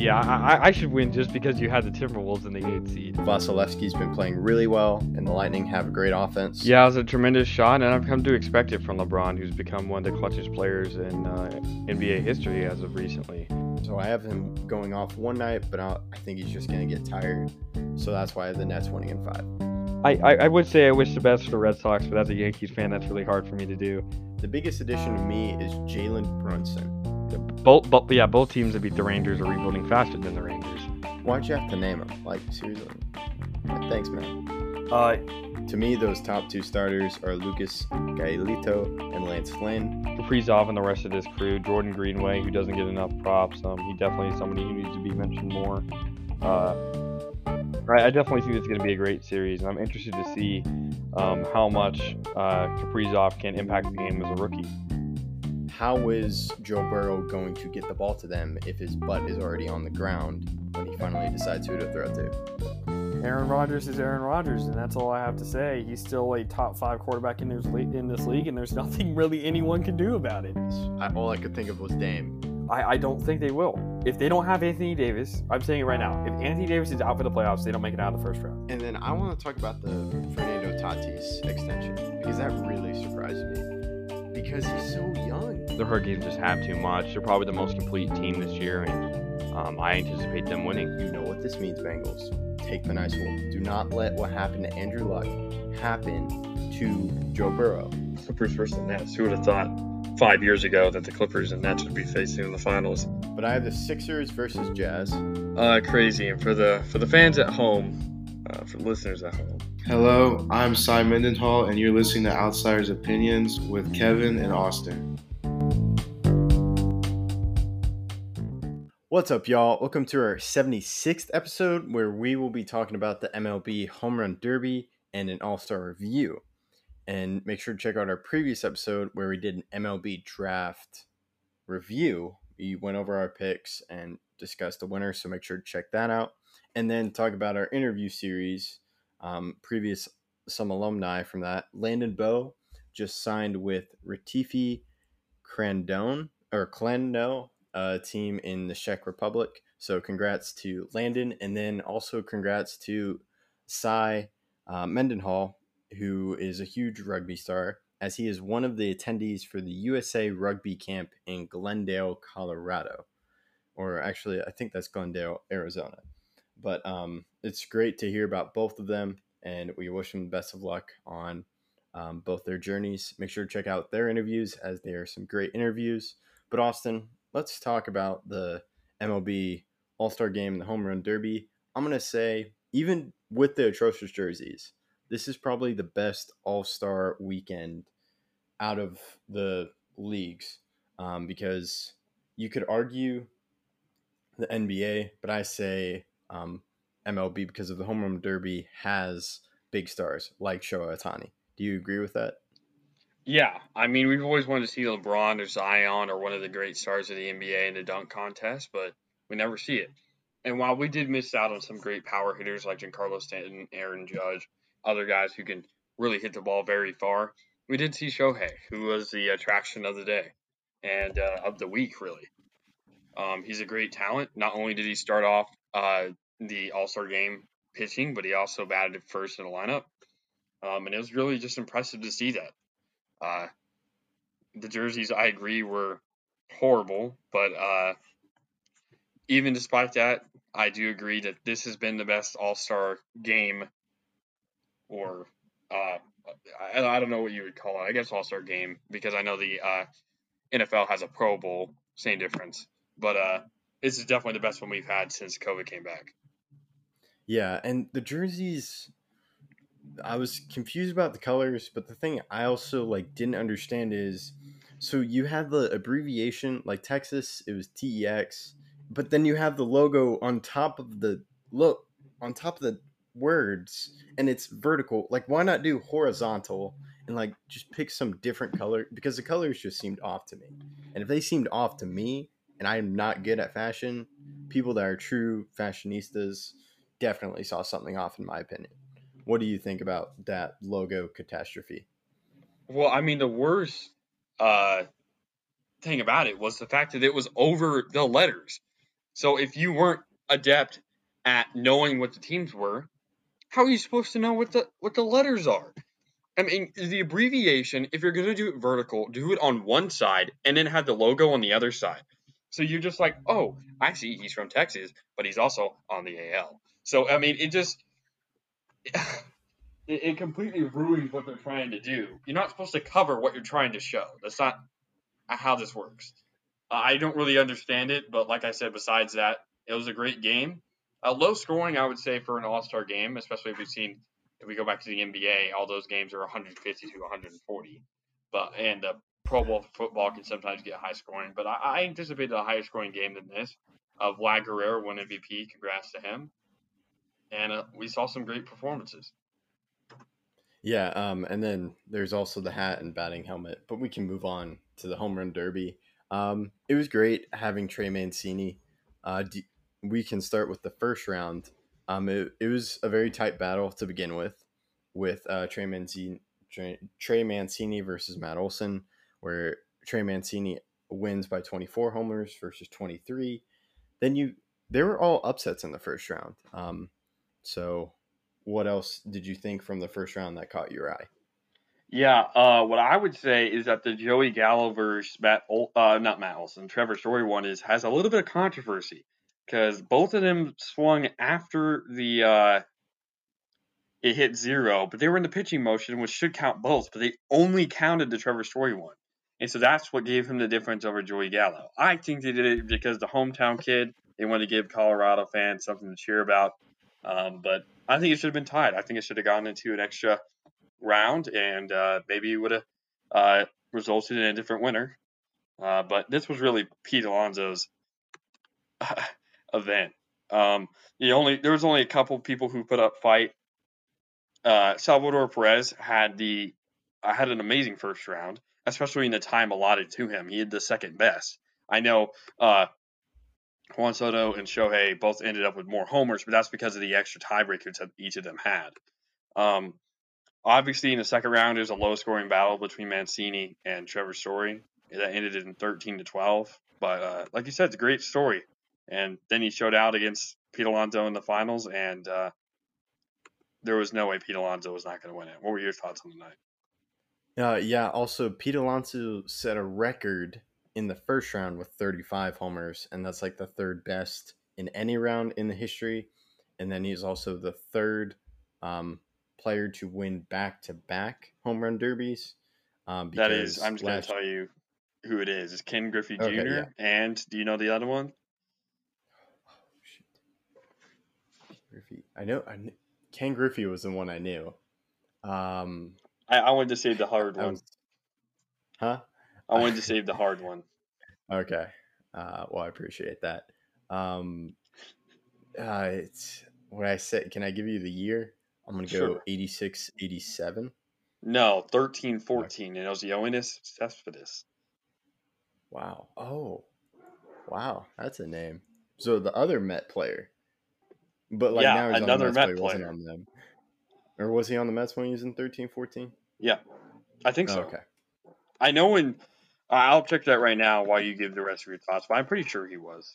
Yeah, I, I should win just because you had the Timberwolves in the eighth seed. Vasilevskiy's been playing really well, and the Lightning have a great offense. Yeah, it was a tremendous shot, and I've come to expect it from LeBron, who's become one of the clutchest players in uh, NBA history as of recently. So I have him going off one night, but I I think he's just going to get tired. So that's why the Nets winning in five. I, I, I would say I wish the best for the Red Sox, but as a Yankees fan, that's really hard for me to do. The biggest addition to me is Jalen Brunson. Both, both, yeah, both teams that beat the Rangers are rebuilding faster than the Rangers. Why'd you have to name him? Like, seriously. Thanks, man. Uh, To me, those top two starters are Lucas Giolito and Lance Lynn. Kaprizov and the rest of his crew. Jordan Greenway, who doesn't get enough props. Um, he definitely is somebody who needs to be mentioned more. Uh, I I definitely think it's going to be a great series, and I'm interested to see um, how much uh, Kaprizov can impact the game as a rookie. How is Joe Burrow going to get the ball to them if his butt is already on the ground when he finally decides who to throw to? Aaron Rodgers is Aaron Rodgers, and that's all I have to say. He's still a top five quarterback in this league, in this league and there's nothing really anyone can do about it. I, all I could think of was Dame. I, I don't think they will. If they don't have Anthony Davis, I'm saying it right now. If Anthony Davis is out for the playoffs, they don't make it out of the first round. And then I want to talk about the Fernando Tatis extension because that really surprised me because he's so young. The Hurricanes just have too much. They're probably the most complete team this year, and um, I anticipate them winning. You know what this means, Bengals. Take the nice one. Do not let what happened to Andrew Luck happen to Joe Burrow. Clippers versus the Nets. Who would have thought five years ago that the Clippers and Nets would be facing in the finals? But I have the Sixers versus Jazz. Uh, crazy. And for the for the fans at home, uh, for the listeners at home, Hello, I'm Cy Mendenhall, and you're listening to Outsiders Opinions with Kevin and Austin. What's up, y'all? Welcome to our 76th episode where we will be talking about the MLB Home Run Derby and an All Star review. And make sure to check out our previous episode where we did an MLB draft review. We went over our picks and discussed the winner, so make sure to check that out. And then talk about our interview series. Um, previous some alumni from that. Landon Bow just signed with Retifi Crandone or Clendo, a team in the Czech Republic. So congrats to Landon, and then also congrats to Cy uh, Mendenhall, who is a huge rugby star, as he is one of the attendees for the USA Rugby Camp in Glendale, Colorado, or actually, I think that's Glendale, Arizona. But um, it's great to hear about both of them, and we wish them the best of luck on um, both their journeys. Make sure to check out their interviews, as they are some great interviews. But Austin, let's talk about the MLB All Star Game and the Home Run Derby. I'm gonna say, even with the atrocious jerseys, this is probably the best All Star weekend out of the leagues um, because you could argue the NBA, but I say um, MLB because of the Home Run Derby has big stars like Shohei Ohtani. Do you agree with that? yeah. I mean, we've always wanted to see LeBron or Zion or one of the great stars of the NBA in the dunk contest, but we never see it. And while we did miss out on some great power hitters like Giancarlo Stanton, Aaron Judge, other guys who can really hit the ball very far, we did see Shohei, who was the attraction of the day and uh, of the week, really. Um, he's a great talent. Not only did he start off uh, the All Star game pitching, but he also batted first in the lineup. Um, and it was really just impressive to see that. Uh, the jerseys, I agree, were horrible, but uh, even despite that, I do agree that this has been the best All Star game, or uh, I, I don't know what you would call it. I guess All Star game because I know the uh, NFL has a Pro Bowl, same difference, but uh, this is definitely the best one we've had since COVID came back. Yeah, and the jerseys I was confused about the colors, but the thing I also like didn't understand is so you have the abbreviation like Texas, it was TEX, but then you have the logo on top of the look on top of the words and it's vertical. Like why not do horizontal and like just pick some different color because the colors just seemed off to me. And if they seemed off to me and I'm not good at fashion, people that are true fashionistas definitely saw something off in my opinion. What do you think about that logo catastrophe? Well, I mean, the worst uh, thing about it was the fact that it was over the letters. So if you weren't adept at knowing what the teams were, how are you supposed to know what the what the letters are? I mean, the abbreviation, if you're going to do it vertical, do it on one side and then have the logo on the other side. So you're just like, oh, I see he's from Texas, but he's also on the AL. So, I mean, it just, it, it completely ruins what they're trying to do. You're not supposed to cover what you're trying to show. That's not how this works. I don't really understand it, but like I said, besides that, it was a great game. Low scoring, I would say, for an All Star game, especially if we've seen if we go back to the NBA, all those games are 150 to 140. But and uh, Pro Bowl football can sometimes get high scoring, but I, I anticipated a higher scoring game than this. Uh, Vlad Guerrero won MVP. Congrats to him. And uh, we saw some great performances. Yeah, um, and then there's also the hat and batting helmet, but we can move on to the home run derby. Um, it was great having Trey Mancini. Uh, d- we can start with the first round. Um, it, it was a very tight battle to begin with, with uh, Trey Mancini, Trey, Trey Mancini versus Matt Olson, where Trey Mancini wins by 24 homers versus 23. Then you, they were all upsets in the first round. Um, so, what else did you think from the first round that caught your eye? Yeah, uh, what I would say is that the Joey Gallo versus Matt, Ol- uh, not Matt Olson, Trevor Story one is has a little bit of controversy because both of them swung after the uh, it hit zero, but they were in the pitching motion, which should count both, but they only counted the Trevor Story one. And so that's what gave him the difference over Joey Gallo. I think they did it because the hometown kid, they wanted to give Colorado fans something to cheer about. Um, but I think it should have been tied. I think it should have gone into an extra round, and uh, maybe it would have uh, resulted in a different winner. Uh, but this was really Pete Alonso's event. Um, the only there was only a couple people who put up fight. Uh, Salvador Perez had the uh, had an amazing first round, especially in the time allotted to him. He had the second best. I know uh, Juan Soto and Shohei both ended up with more homers, but that's because of the extra tiebreakers that each of them had. Um, obviously, in the second round, there's a low scoring battle between Mancini and Trevor Story that ended in 13 to 12. But uh, like you said, it's a great story. And then he showed out against Pete Alonso in the finals, and uh, there was no way Pete Alonso was not going to win it. What were your thoughts on the night? Uh, yeah, also, Pete Alonso set a record in the first round with 35 homers, and that's like the third best in any round in the history. And then he's also the third um, player to win back to back home run derbies. Um, that is, I'm just last... going to tell you who it is. It's Ken Griffey Jr. Okay, yeah. And do you know the other one? Griffey. I know. I kn- Ken Griffey was the one I knew. Um, I, I wanted to save the hard one. Was, huh? I wanted to save the hard one. Okay. Uh, well, I appreciate that. Um, uh, it's what I said. Can I give you the year? I'm going to go sure. 86, 87. No, 13, 14. Okay. And it was Yoenis Cespedes. Wow. Oh, wow. That's a name. So the other Met player. But like yeah, now he's another on the Mets, Met player. Wasn't on them. Or was he on the Mets when he was in 13, 14? Yeah, I think so. Okay. I know when. I'll check that right now while you give the rest of your thoughts, but I'm pretty sure he was.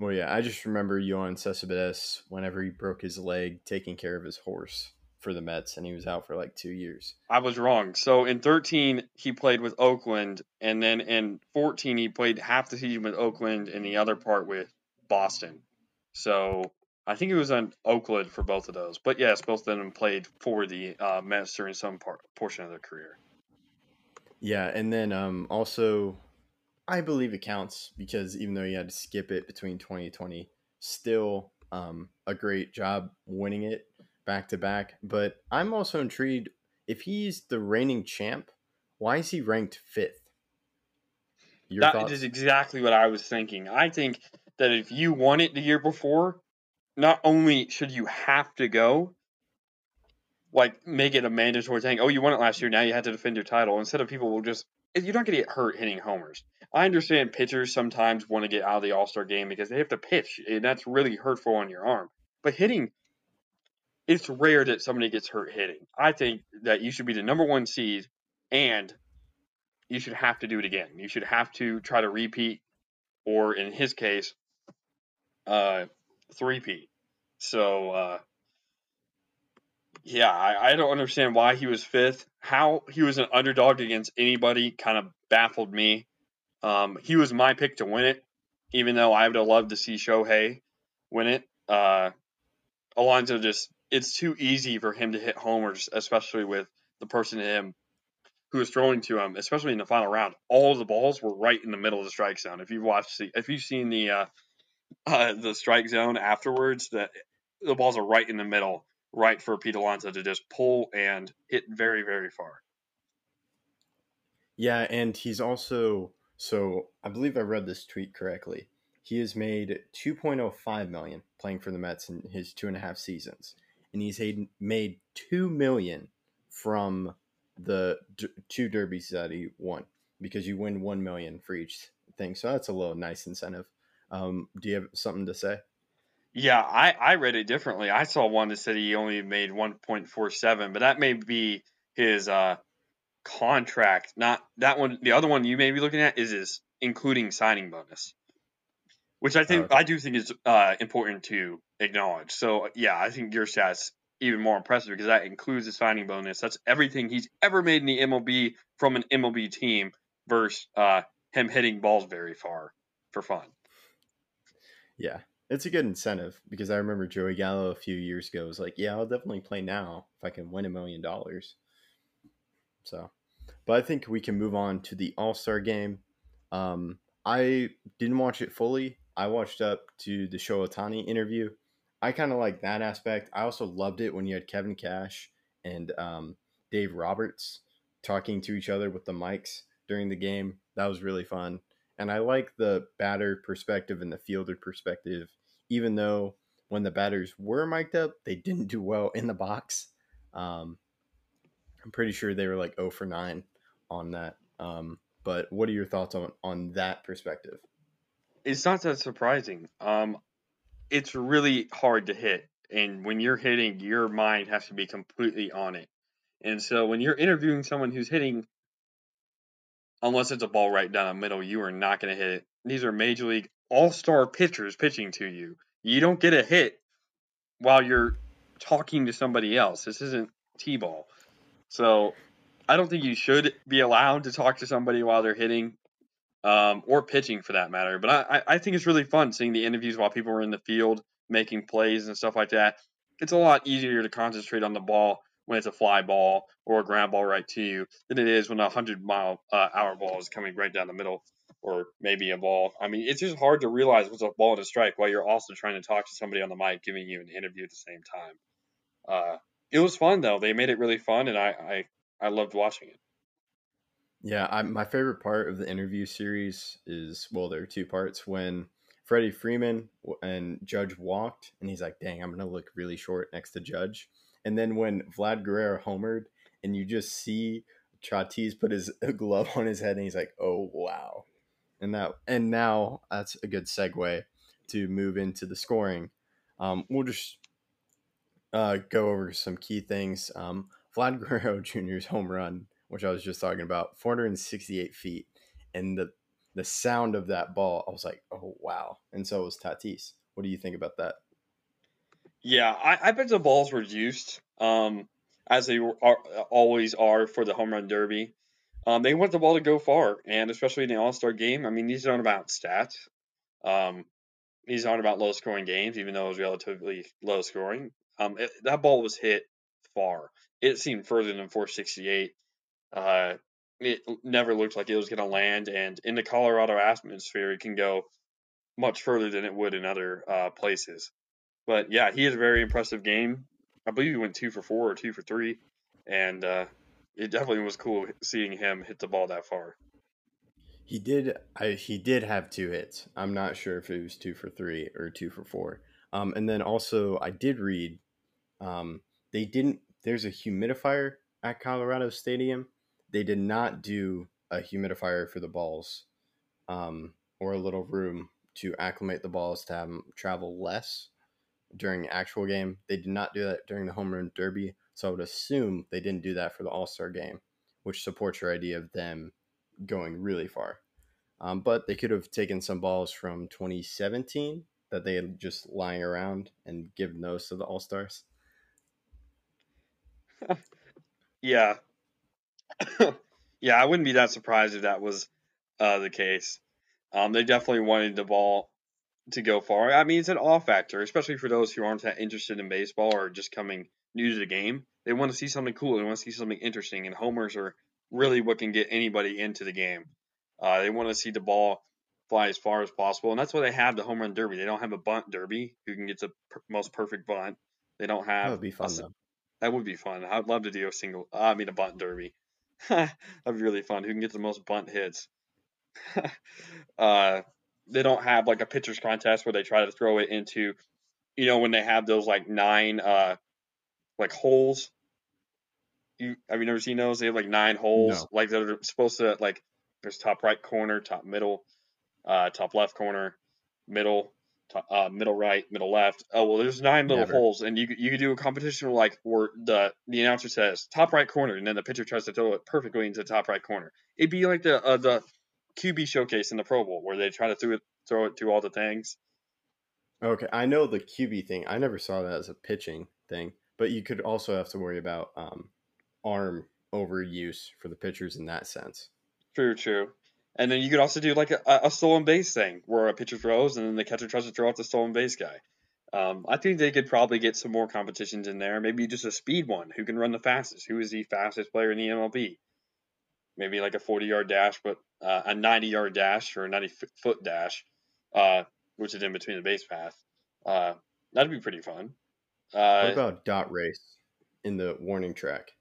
Well, yeah, I just remember Yoenis Cespedes whenever he broke his leg taking care of his horse for the Mets, and he was out for like two years. I was wrong. So in 13, he played with Oakland, and then in 14, he played half the season with Oakland and the other part with Boston. So I think it was on Oakland for both of those. But yes, both of them played for the uh, Mets during some part, portion of their career. Yeah, and then um, also, I believe it counts because even though you had to skip it between 2020, still um, a great job winning it back to back. But I'm also intrigued if he's the reigning champ, why is he ranked fifth? Your that thoughts? is exactly what I was thinking. I think that if you won it the year before, not only should you have to go, like make it a mandatory thing. Oh, you won it last year. Now you have to defend your title. Instead of people will just you're not going to get hurt hitting homers. I understand pitchers sometimes want to get out of the All Star game because they have to pitch, and that's really hurtful on your arm. But hitting, it's rare that somebody gets hurt hitting. I think that you should be the number one seed, and you should have to do it again. You should have to try to repeat, or in his case, uh, three-peat. So, uh, yeah, I, I don't understand why he was fifth. How he was an underdog against anybody kind of baffled me. Um, he was my pick to win it, even though I would have loved to see Shohei win it. Uh, Alonso just, it's too easy for him to hit homers, especially with the person him who was throwing to him, especially in the final round. All the balls were right in the middle of the strike zone. If you've watched, the, if you've seen the uh, uh, the strike zone afterwards, that the balls are right in the middle, right for Pete Alonso to just pull and hit very, very far. Yeah, and he's also so I believe I read this tweet correctly. He has made 2.05 million playing for the Mets in his two and a half seasons, and he's made two million from the two derbies that he won because you win one million for each thing. So that's a little nice incentive. Um, do you have something to say? Yeah, I, I read it differently. I saw one that said he only made 1.47, but that may be his uh, contract. Not that one. The other one you may be looking at is his including signing bonus, which I think okay. I do think is uh, important to acknowledge. So yeah, I think your stats even more impressive because that includes the signing bonus. That's everything he's ever made in the MLB from an MLB team versus uh, him hitting balls very far for fun. Yeah, it's a good incentive because I remember Joey Gallo a few years ago was like, "Yeah, I'll definitely play now if I can win a million dollars." So, but I think we can move on to the All Star game. Um, I didn't watch it fully. I watched up to the Shohei Ohtani interview. I kind of like that aspect. I also loved it when you had Kevin Cash and um, Dave Roberts talking to each other with the mics during the game. That was really fun. And I like the batter perspective and the fielder perspective, even though when the batters were mic'd up, they didn't do well in the box. Um, I'm pretty sure they were like 0 for 9 on that. Um, but what are your thoughts on, on that perspective? It's not that surprising. Um, it's really hard to hit. And when you're hitting, your mind has to be completely on it. And so when you're interviewing someone who's hitting, unless it's a ball right down the middle, you are not going to hit it. These are major league all star pitchers pitching to you. You don't get a hit while you're talking to somebody else. This isn't T ball. So I don't think you should be allowed to talk to somebody while they're hitting um, or pitching for that matter. But I, I think it's really fun seeing the interviews while people are in the field making plays and stuff like that. It's a lot easier to concentrate on the ball when it's a fly ball or a ground ball right to you than it is when a hundred mile uh, hour ball is coming right down the middle or maybe a ball. I mean, it's just hard to realize what's a ball and a strike while you're also trying to talk to somebody on the mic giving you an interview at the same time. Uh, it was fun though. They made it really fun, and I I, I loved watching it. Yeah, I, my favorite part of the interview series is well, there are two parts when Freddie Freeman and Judge walked, and he's like, "Dang, I'm gonna look really short next to Judge." And then when Vlad Guerrero homered, and you just see Tatis put his glove on his head, and he's like, "Oh wow!" And that, and now that's a good segue to move into the scoring. Um, we'll just uh, go over some key things. Um, Vlad Guerrero Jr.'s home run which I was just talking about, 468 feet, and the the sound of that ball, I was like, oh wow. And so was Tatis. What do you think about that? Yeah, I, I bet the balls were juiced, um, as they are, always are for the home run derby. Um, they want the ball to go far, and especially in the All Star game. I mean, these aren't about stats. Um, these aren't about low scoring games, even though it was relatively low scoring. Um, it, that ball was hit far. It seemed further than 468. Uh, it never looked like it was going to land, and in the Colorado atmosphere, it can go much further than it would in other uh, places. But yeah, he had a very impressive game. I believe he went two for four or two for three, and uh, it definitely was cool seeing him hit the ball that far. He did. I, he did have two hits. I'm not sure if it was two for three or two for four. Um, and then also, I did read um, they didn't. There's a humidifier at Colorado Stadium they did not do a humidifier for the balls um, or a little room to acclimate the balls to have them travel less during actual game. They did not do that during the home run derby. So I would assume they didn't do that for the All Star game, which supports your idea of them going really far. Um, but they could have taken some balls from 2017 that they had just lying around and give those to the All Stars? Yeah. yeah, I wouldn't be that surprised if that was uh, the case. Um, they definitely wanted the ball to go far. I mean, it's an off factor, especially for those who aren't that interested in baseball or just coming new to the game. They want to see something cool. They want to see something interesting, and homers are really what can get anybody into the game. Uh, they want to see the ball fly as far as possible, and that's why they have the home run derby. They don't have a bunt derby who can get the per- most perfect bunt. They don't have. That would be fun a, that would be fun. I'd love to do a single. Uh, I mean, a bunt derby. That'd be really fun. Who can get the most bunt hits? uh, they don't have like a pitcher's contest where they try to throw it into, you know, when they have those like nine uh, like holes. You have you never seen those? They have like nine holes, No. like they're supposed to like. There's top right corner, top middle, uh, top left corner, middle, top, uh, middle right, middle left. Oh well, there's nine little Never. holes, and you could- you could do a competition like where the the announcer says top right corner, and then the pitcher tries to throw it perfectly into the top right corner. It'd be like the uh, the QB showcase in the Pro Bowl where they try to throw it throw it through all the things. Okay, I know the QB thing. I never saw that as a pitching thing, but you could also have to worry about um, arm overuse for the pitchers in that sense. True, true. And then you could also do like a, a stolen base thing where a pitcher throws and then the catcher tries to throw out the stolen base guy. Um, I think they could probably get some more competitions in there. Maybe just a speed one. Who can run the fastest? Who is the fastest player in the MLB? Maybe like a 40 yard dash, but uh, a 90 yard dash or a 90 foot dash, uh, which is in between the base path. Uh, that'd be pretty fun. What Uh, about dot race in the warning track?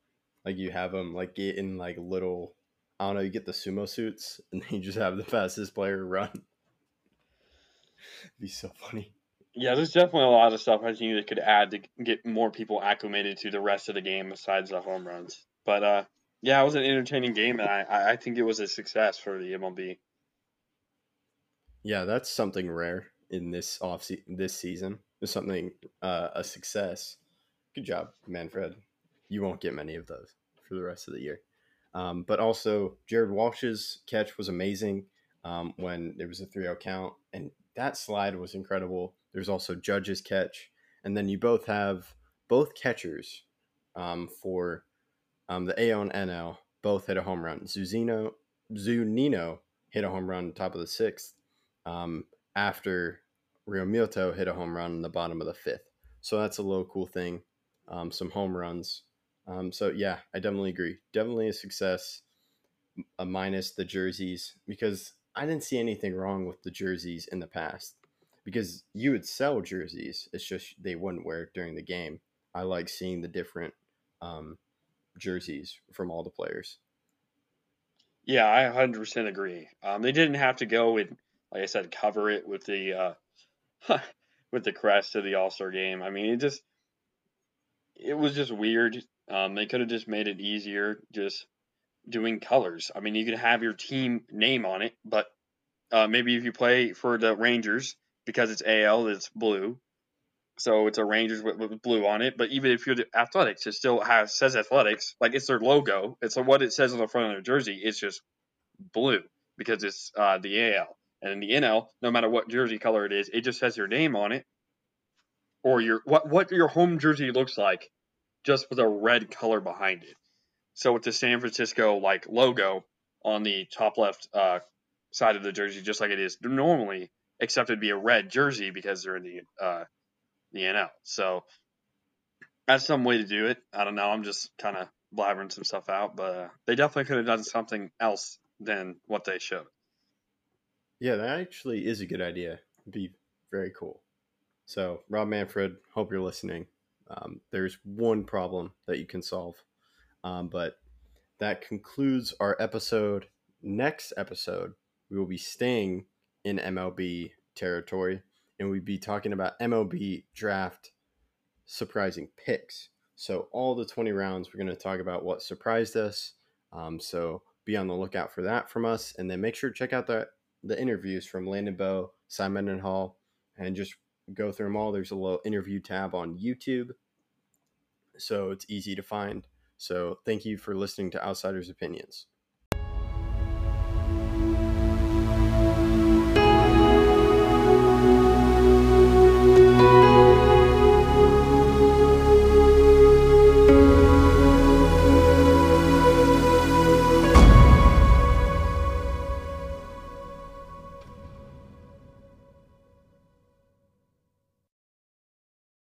Like you have them like get in like little, I don't know, you get the sumo suits and then you just have the fastest player run. It'd be so funny. Yeah, there's definitely a lot of stuff I think that could add to get more people acclimated to the rest of the game besides the home runs. But uh, yeah, it was an entertaining game, and I, I I think it was a success for the MLB. Yeah, that's something rare in this off se- this season. It's something uh, a success. Good job, Manfred. You won't get many of those for the rest of the year. Um, but also, Jared Walsh's catch was amazing um, when there was a 3 0 count, and that slide was incredible. There's also Judge's catch, and then you both have both catchers um, for um, the AL and NL both hit a home run. Zuzino, Zunino hit a home run top of the sixth um, after Realmuto hit a home run in the bottom of the fifth. So that's a little cool thing. Um, some home runs. Um, so yeah, I definitely agree. Definitely a success, a minus the jerseys because I didn't see anything wrong with the jerseys in the past. Because you would sell jerseys, it's just they wouldn't wear it during the game. I like seeing the different um, jerseys from all the players. Yeah, I 100% agree. Um, they didn't have to go and, like I said, cover it with the uh, with the crest of the All Star game. I mean, it just it was just weird. Um, they could have just made it easier, just doing colors. I mean, you could have your team name on it, but uh, maybe if you play for the Rangers because it's AL, it's blue. So it's a Rangers with, with blue on it. But even if you're the Athletics, it still has says Athletics, like it's their logo. It's what it says on the front of their jersey. It's just blue because it's uh, the AL. And in the NL, no matter what jersey color it is, it just has your name on it or your what what your home jersey looks like, just with a red color behind it. So with the San Francisco like logo on the top left uh, side of the jersey, just like it is normally, except it'd be a red jersey because they're in the uh, the NL. So that's some way to do it. I don't know. I'm just kind of blabbering some stuff out, but uh, they definitely could have done something else than what they showed. Yeah, that actually is a good idea. It'd be very cool. So, Rob Manfred, hope you're listening. Um, there's one problem that you can solve. Um, but that concludes our episode. Next episode, we will be staying in MLB territory and we'll be talking about MLB draft surprising picks. So, all the 20 rounds, we're going to talk about what surprised us. Um, so, be on the lookout for that from us. And then make sure to check out the, the interviews from Landon Bow, Cy Mendenhall, and just go through them all. There's a little interview tab on YouTube. So, it's easy to find. So, thank you for listening to Outsiders Opinions.